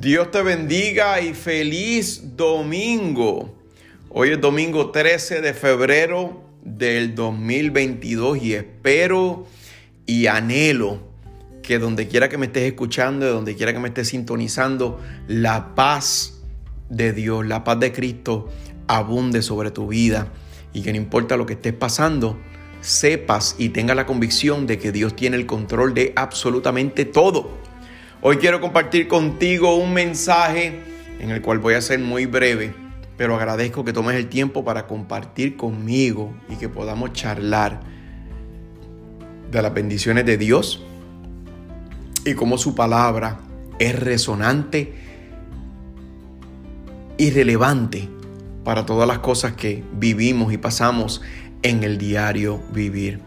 Dios te bendiga y feliz domingo. Hoy es domingo 13 de febrero del 2022 y espero y anhelo que donde quiera que me estés escuchando, de donde quiera que me estés sintonizando, la paz de Dios, la paz de Cristo abunde sobre tu vida y que no importa lo que estés pasando, sepas y tengas la convicción de que Dios tiene el control de absolutamente todo. Hoy quiero compartir contigo un mensaje en el cual voy a ser muy breve, pero agradezco que tomes el tiempo para compartir conmigo y que podamos charlar de las bendiciones de Dios y cómo su palabra es resonante y relevante para todas las cosas que vivimos y pasamos en el diario vivir.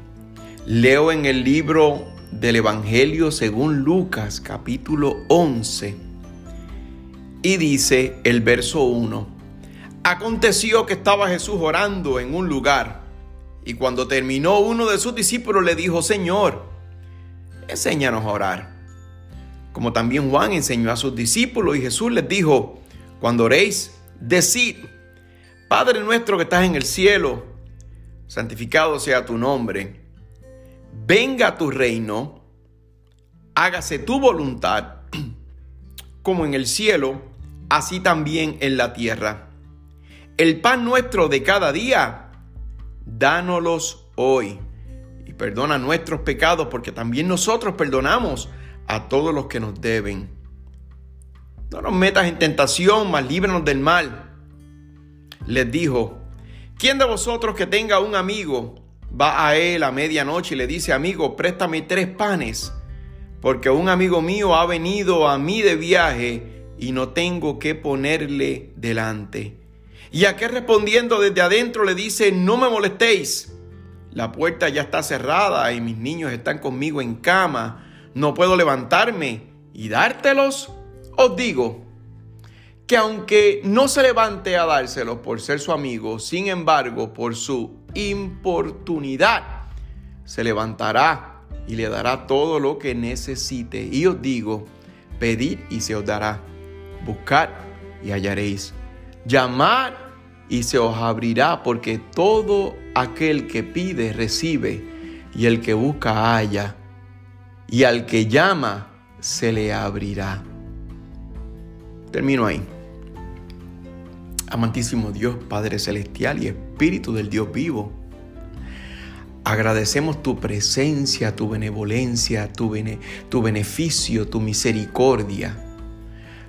Leo en el libro del Evangelio según Lucas capítulo 11 y dice el verso 1, aconteció que estaba Jesús orando en un lugar y cuando terminó uno de sus discípulos le dijo, Señor, enséñanos a orar. Como también Juan enseñó a sus discípulos y Jesús les dijo, cuando oréis, decid, Padre nuestro que estás en el cielo, santificado sea tu nombre, venga tu reino, hágase tu voluntad, como en el cielo, así también en la tierra. El pan nuestro de cada día, dánoslos hoy. Y perdona nuestros pecados, porque también nosotros perdonamos a todos los que nos deben. No nos metas en tentación, mas líbranos del mal. Les dijo, ¿quién de vosotros que tenga un amigo va a él a medianoche y le dice, amigo, préstame tres panes, porque un amigo mío ha venido a mí de viaje y no tengo que ponerle delante? Y aquel respondiendo desde adentro le dice, no me molestéis, la puerta ya está cerrada y mis niños están conmigo en cama no puedo levantarme y dártelos, os digo que aunque no se levante a dárselos por ser su amigo, sin embargo, por su importunidad, se levantará y le dará todo lo que necesite. Y os digo, pedid y se os dará, buscad y hallaréis, llamad y se os abrirá, porque todo aquel que pide recibe, y el que busca halla y al que llama se le abrirá. Termino ahí. Amantísimo Dios, Padre Celestial y Espíritu del Dios vivo, agradecemos tu presencia, tu benevolencia, tu, tu beneficio, tu misericordia.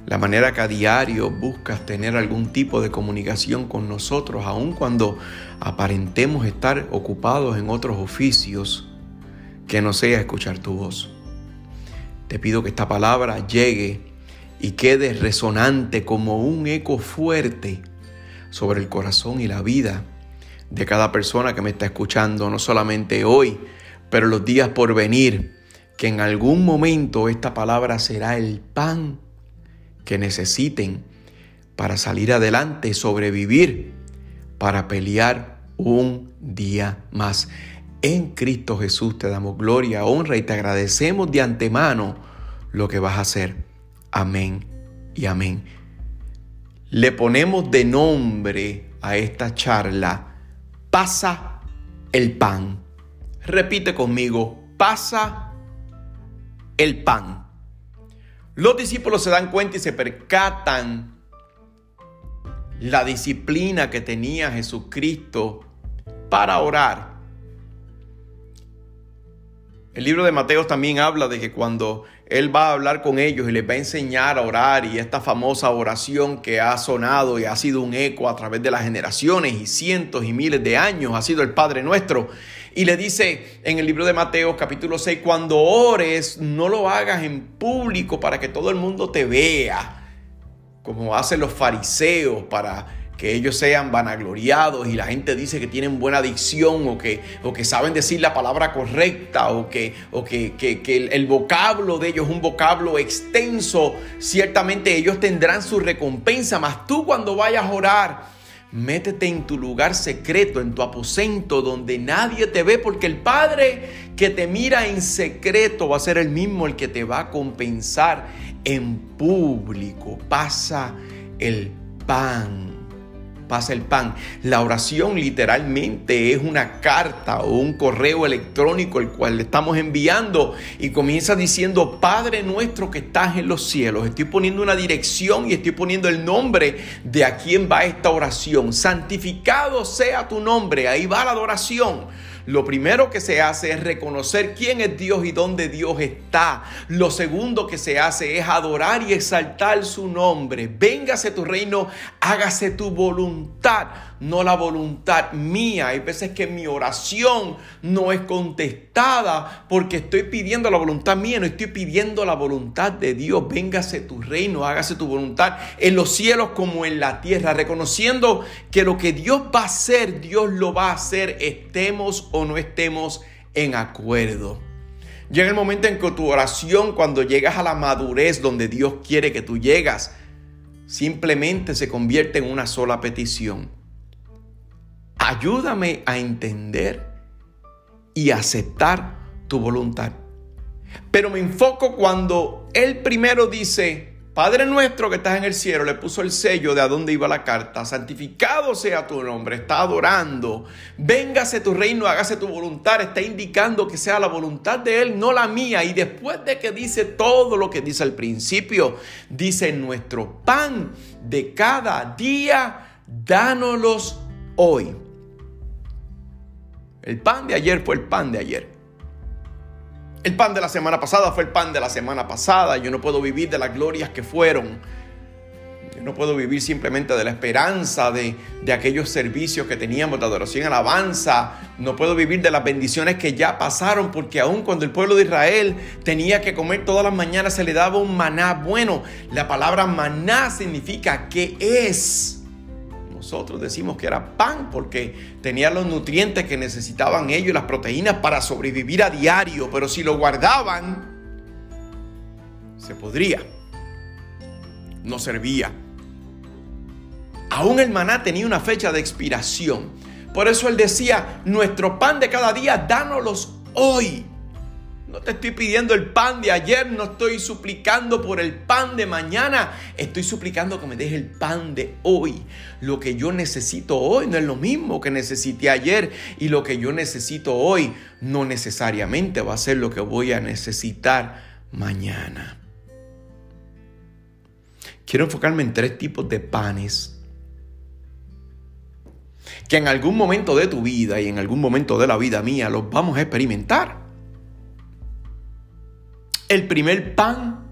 La manera que a diario buscas tener algún tipo de comunicación con nosotros, aun cuando aparentemos estar ocupados en otros oficios, que no sea escuchar tu voz. Te pido que esta palabra llegue y quede resonante como un eco fuerte sobre el corazón y la vida de cada persona que me está escuchando, no solamente hoy, pero los días por venir, que en algún momento esta palabra será el pan que necesiten para salir adelante, sobrevivir, para pelear un día más. En Cristo Jesús te damos gloria, honra y te agradecemos de antemano lo que vas a hacer. Amén y amén. Le ponemos de nombre a esta charla, pasa el pan. Repite conmigo, pasa el pan. Los discípulos se dan cuenta y se percatan la disciplina que tenía Jesucristo para orar. El libro de Mateos también habla de que cuando Él va a hablar con ellos y les va a enseñar a orar y esta famosa oración que ha sonado y ha sido un eco a través de las generaciones y cientos y miles de años, ha sido el Padre nuestro. Y le dice en el libro de Mateos capítulo 6, cuando ores, no lo hagas en público para que todo el mundo te vea, como hacen los fariseos para que ellos sean vanagloriados y la gente dice que tienen buena dicción o que, o que saben decir la palabra correcta o que, o que, el, el, vocablo de ellos es un vocablo extenso, ciertamente ellos tendrán su recompensa, mas tú cuando vayas a orar, Métete en tu lugar secreto, en tu aposento donde nadie te ve, porque el Padre que te mira en secreto va a ser el mismo el que te va a compensar en público. Pasa el pan el pan. La oración literalmente es una carta o un correo electrónico el cual le estamos enviando y comienza diciendo, Padre nuestro que estás en los cielos. Estoy poniendo una dirección y estoy poniendo el nombre de a quién va esta oración. Santificado sea tu nombre. Ahí va la adoración. Lo primero que se hace es reconocer quién es Dios y dónde Dios está. Lo segundo que se hace es adorar y exaltar su nombre. Véngase tu reino, hágase tu voluntad no la voluntad mía. Hay veces que mi oración no es contestada porque estoy pidiendo la voluntad mía, no estoy pidiendo la voluntad de Dios. Véngase tu reino, hágase tu voluntad en los cielos como en la tierra, reconociendo que lo que Dios va a hacer, Dios lo va a hacer, estemos o no estemos en acuerdo. Llega el momento en que tu oración, cuando llegas a la madurez donde Dios quiere que tú llegas, simplemente se convierte en una sola petición ayúdame a entender y aceptar tu voluntad. Pero me enfoco cuando él primero dice, Padre nuestro que estás en el cielo, le puso el sello de a dónde iba la carta, santificado sea tu nombre, está adorando, véngase tu reino, hágase tu voluntad, está indicando que sea la voluntad de Él, no la mía. Y después de que dice todo lo que dice al principio, dice nuestro pan de cada día, dánoslos hoy. El pan de ayer fue el pan de ayer. El pan de la semana pasada fue el pan de la semana pasada. Yo no puedo vivir de las glorias que fueron. Yo no puedo vivir simplemente de la esperanza de, de aquellos servicios que teníamos de adoración alabanza. No puedo vivir de las bendiciones que ya pasaron, porque aun cuando el pueblo de Israel tenía que comer todas las mañanas, se le daba un maná. Bueno, la palabra maná significa que es nosotros decimos que era pan porque tenía los nutrientes que necesitaban ellos las proteínas para sobrevivir a diario, pero si lo guardaban, se podría. No servía. Aún el maná tenía una fecha de expiración. Por eso él decía, nuestro pan de cada día, dánoslos hoy. No te estoy pidiendo el pan de ayer, no estoy suplicando por el pan de mañana, estoy suplicando que me deje el pan de hoy. Lo que yo necesito hoy no es lo mismo que necesité ayer y lo que yo necesito hoy no necesariamente va a ser lo que voy a necesitar mañana. Quiero enfocarme en tres tipos de panes que en algún momento de tu vida y en algún momento de la vida mía los vamos a experimentar. El primer pan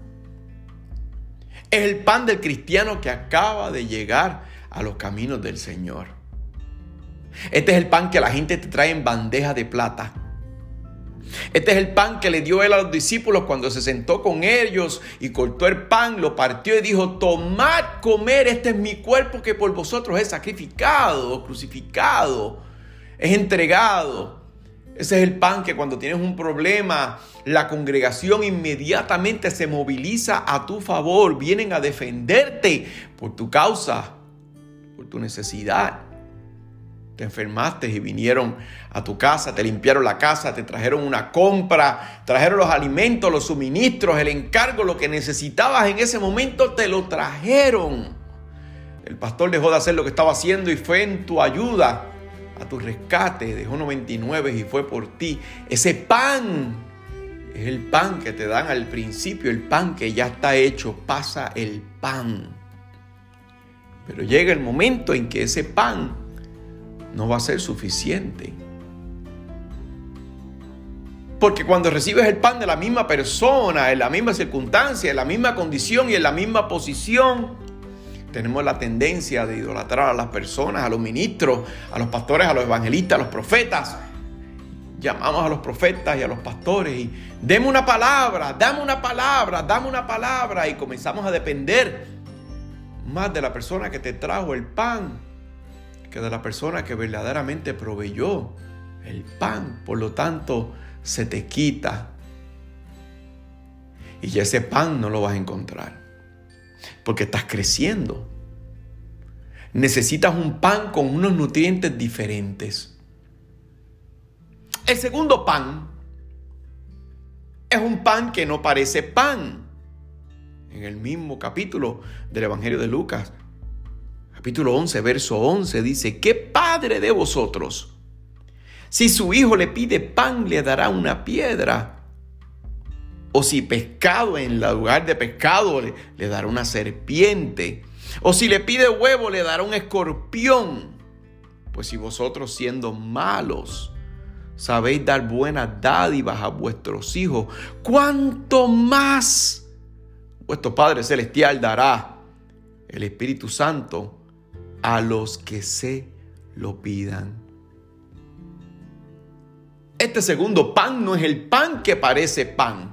es el pan del cristiano que acaba de llegar a los caminos del Señor. Este es el pan que la gente te trae en bandeja de plata. Este es el pan que le dio él a los discípulos cuando se sentó con ellos y cortó el pan, lo partió y dijo, tomad, comer, este es mi cuerpo que por vosotros es sacrificado, crucificado, es entregado. Ese es el pan que cuando tienes un problema, la congregación inmediatamente se moviliza a tu favor, vienen a defenderte por tu causa, por tu necesidad. Te enfermaste y vinieron a tu casa, te limpiaron la casa, te trajeron una compra, trajeron los alimentos, los suministros, el encargo, lo que necesitabas en ese momento, te lo trajeron. El pastor dejó de hacer lo que estaba haciendo y fue en tu ayuda a tu rescate, dejó 99 y fue por ti. Ese pan es el pan que te dan al principio, el pan que ya está hecho, pasa el pan. Pero llega el momento en que ese pan no va a ser suficiente. Porque cuando recibes el pan de la misma persona, en la misma circunstancia, en la misma condición y en la misma posición, tenemos la tendencia de idolatrar a las personas, a los ministros, a los pastores, a los evangelistas, a los profetas. Llamamos a los profetas y a los pastores y deme una palabra, dame una palabra, dame una palabra y comenzamos a depender más de la persona que te trajo el pan que de la persona que verdaderamente proveyó el pan. Por lo tanto, se te quita. Y ese pan no lo vas a encontrar porque estás creciendo. necesitas un pan con unos nutrientes diferentes. El segundo pan es un pan que no parece pan. En el mismo capítulo del Evangelio de Lucas, capítulo 11, verso 11, dice, ¿qué padre de vosotros? Si su hijo le pide pan, le dará una piedra. O si pescado en lugar de pescado, le, le dará una serpiente. O si le pide huevo, le dará un escorpión. Pues si vosotros siendo malos, sabéis dar buenas dádivas a vuestros hijos, ¿cuánto más vuestro Padre Celestial dará el Espíritu Santo a los que se lo pidan? Este segundo pan no es el pan que parece pan.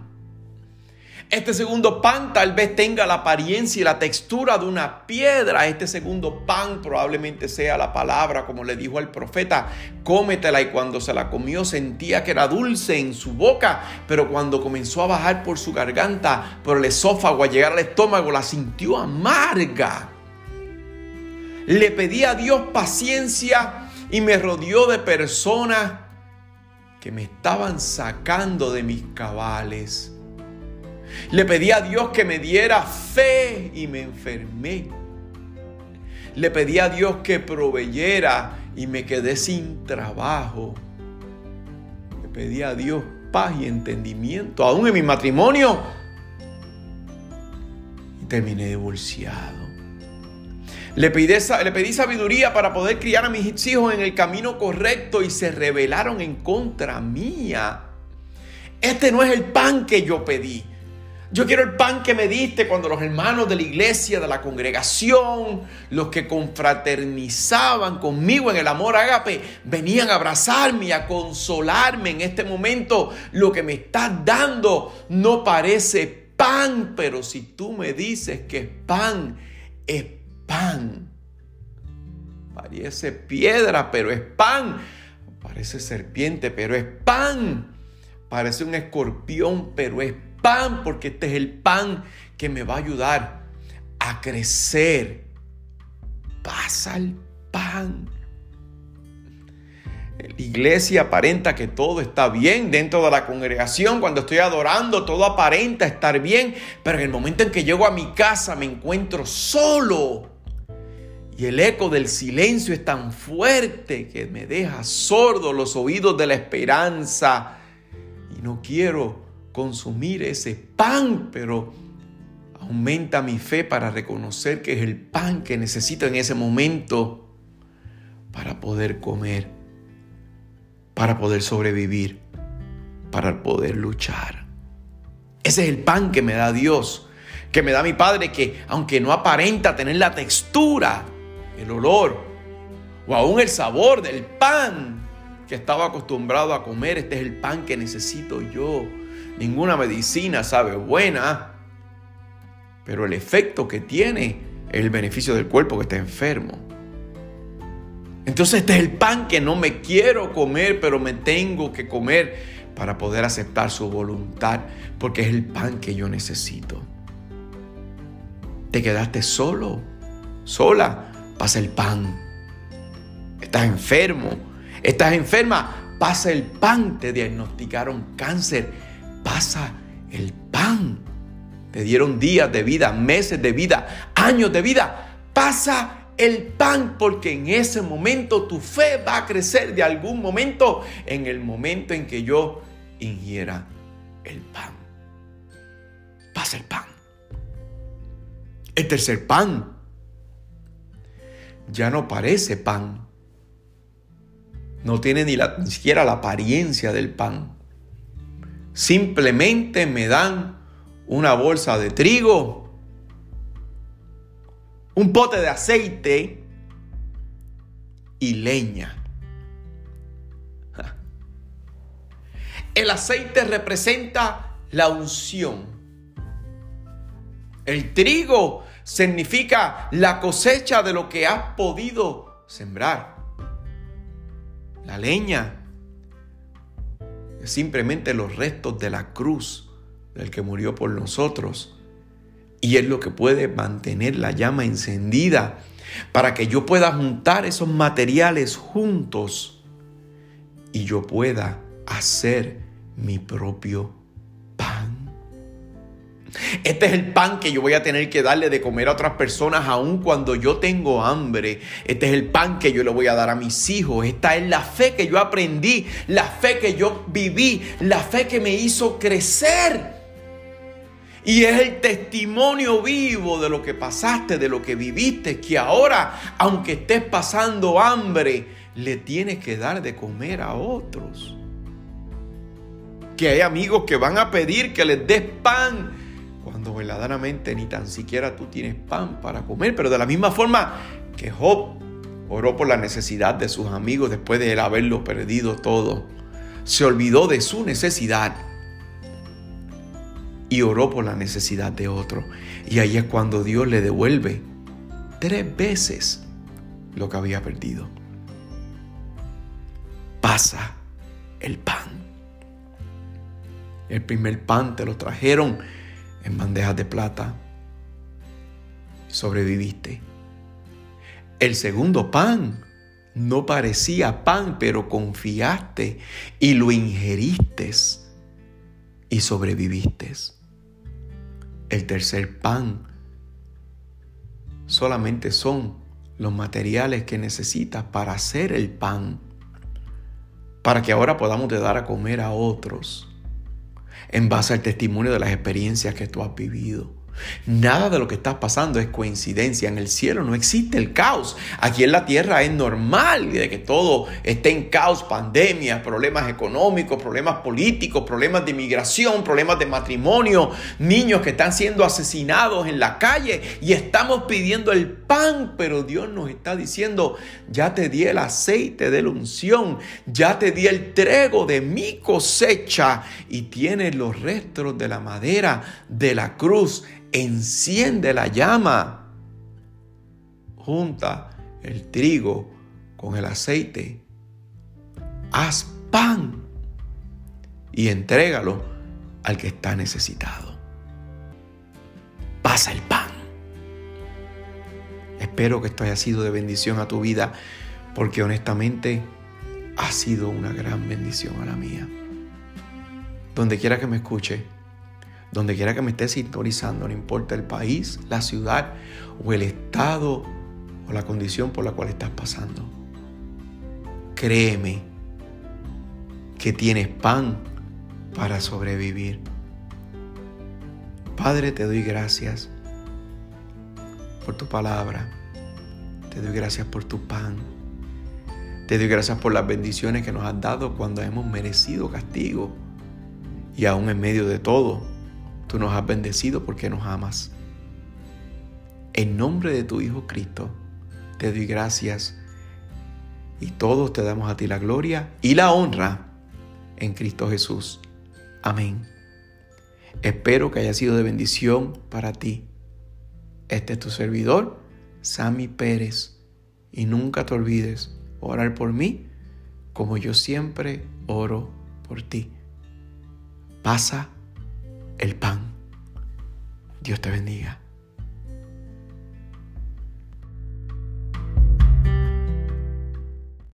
Este segundo pan tal vez tenga la apariencia y la textura de una piedra. Este segundo pan probablemente sea la palabra, como le dijo al profeta, cómetela. Y cuando se la comió sentía que era dulce en su boca, pero cuando comenzó a bajar por su garganta, por el esófago, a llegar al estómago, la sintió amarga. Le pedí a Dios paciencia y me rodeó de personas que me estaban sacando de mis cabales. Le pedí a Dios que me diera fe y me enfermé. Le pedí a Dios que proveyera y me quedé sin trabajo. Le pedí a Dios paz y entendimiento, aún en mi matrimonio. Y terminé divorciado. Le pedí, le pedí, sabiduría para poder criar a mis hijos en el camino correcto y se rebelaron en contra mía. Este no es el pan que yo pedí. Yo quiero el pan que me diste cuando los hermanos de la iglesia, de la congregación, los que confraternizaban conmigo en el amor ágape, venían a abrazarme y a consolarme en este momento. Lo que me estás dando no parece pan, pero si tú me dices que es pan, es pan. Parece piedra, pero es pan. Parece serpiente, pero es pan. Parece un escorpión, pero es pan pan, porque este es el pan que me va a ayudar a crecer. Pasa el pan. La iglesia aparenta que todo está bien dentro de la congregación. Cuando estoy adorando, todo aparenta estar bien. Pero en el momento en que llego a mi casa, me encuentro solo. Y el eco del silencio es tan fuerte que me deja sordo los oídos de la esperanza. Y no quiero consumir ese pan, pero aumenta mi fe para reconocer que es el pan que necesito en ese momento para poder comer, para poder sobrevivir, para poder luchar. Ese es el pan que me da Dios, que me da mi Padre, que aunque no aparenta tener la textura, el olor o aún el sabor del pan que estaba acostumbrado a comer, este es el pan que necesito yo Ninguna medicina sabe buena, pero el efecto que tiene es el beneficio del cuerpo que está enfermo. Entonces este es el pan que no me quiero comer, pero me tengo que comer para poder aceptar su voluntad, porque es el pan que yo necesito. Te quedaste solo, sola, pasa el pan. Estás enfermo, estás enferma, pasa el pan. Te diagnosticaron cáncer pasa el pan. Te dieron días de vida, meses de vida, años de vida. Pasa el pan porque en ese momento tu fe va a crecer de algún momento en el momento en que yo ingiera el pan. Pasa el pan. El tercer pan ya no parece pan. No tiene ni, la, ni siquiera la apariencia del pan. Simplemente me dan una bolsa de trigo, un pote de aceite y leña. El aceite representa la unción. El trigo significa la cosecha de lo que has podido sembrar. La leña simplemente los restos de la cruz del que murió por nosotros. Y es lo que puede mantener la llama encendida. para que yo pueda juntar esos materiales juntos y yo pueda hacer mi propio. Este es el pan que yo voy a tener que darle de comer a otras personas aun cuando yo tengo hambre. Este es el pan que yo le voy a dar a mis hijos. Esta es la fe que yo aprendí, la fe que yo viví, la fe que me hizo crecer. Y es el testimonio vivo de lo que pasaste, de lo que viviste, que ahora, aunque estés pasando hambre, le tienes que dar de comer a otros. Que hay amigos que van a pedir que les des pan cuando verdaderamente ni tan siquiera tú tienes pan para comer. Pero de la misma forma que Job oró por la necesidad de sus amigos después de él haberlo perdido todo, se olvidó de su necesidad y oró por la necesidad de otro. Y ahí es cuando Dios le devuelve tres veces lo que había perdido. Pasa el pan. El primer pan te lo trajeron en bandejas de plata. Sobreviviste. El segundo pan no parecía pan, pero confiaste y lo ingeriste y sobreviviste el tercer pan. Solamente son los materiales que necesitas para hacer el pan, para que ahora podamos dar a comer a otros, en base al testimonio de las experiencias que tú has vivido. Nada de lo que está pasando es coincidencia. En el cielo no existe el caos. Aquí en la tierra es normal de que todo esté en caos, pandemias, problemas económicos, problemas políticos, problemas de inmigración, problemas de matrimonio, niños que están siendo asesinados en la calle y estamos pidiendo el pan, pero Dios nos está diciendo, ya te di el aceite de la unción, ya te di el trego de mi cosecha y tienes los restos de la madera de la cruz enciende la llama, junta el trigo con el aceite, haz pan y entrégalo al que está necesitado. Pasa el pan. Espero que esto haya sido de bendición a tu vida, porque honestamente ha sido una gran bendición a la mía. Donde quiera que me escuche, donde quiera que me estés sintonizando, no importa el país, la ciudad o el estado o la condición por la cual estás pasando. Créeme que tienes pan para sobrevivir. Padre, te doy gracias por tu palabra. Te doy gracias por tu pan. Te doy gracias por las bendiciones que nos has dado cuando hemos merecido castigo. Y aún en medio de todo, Tú nos has bendecido porque nos amas. En nombre de tu Hijo Cristo, te doy gracias y todos te damos a ti la gloria y la honra en Cristo Jesús. Amén. Espero que haya sido de bendición para ti. Este es tu servidor, Sammy Pérez. Y nunca te olvides orar por mí como yo siempre oro por ti. Pasa el pan. Dios te bendiga.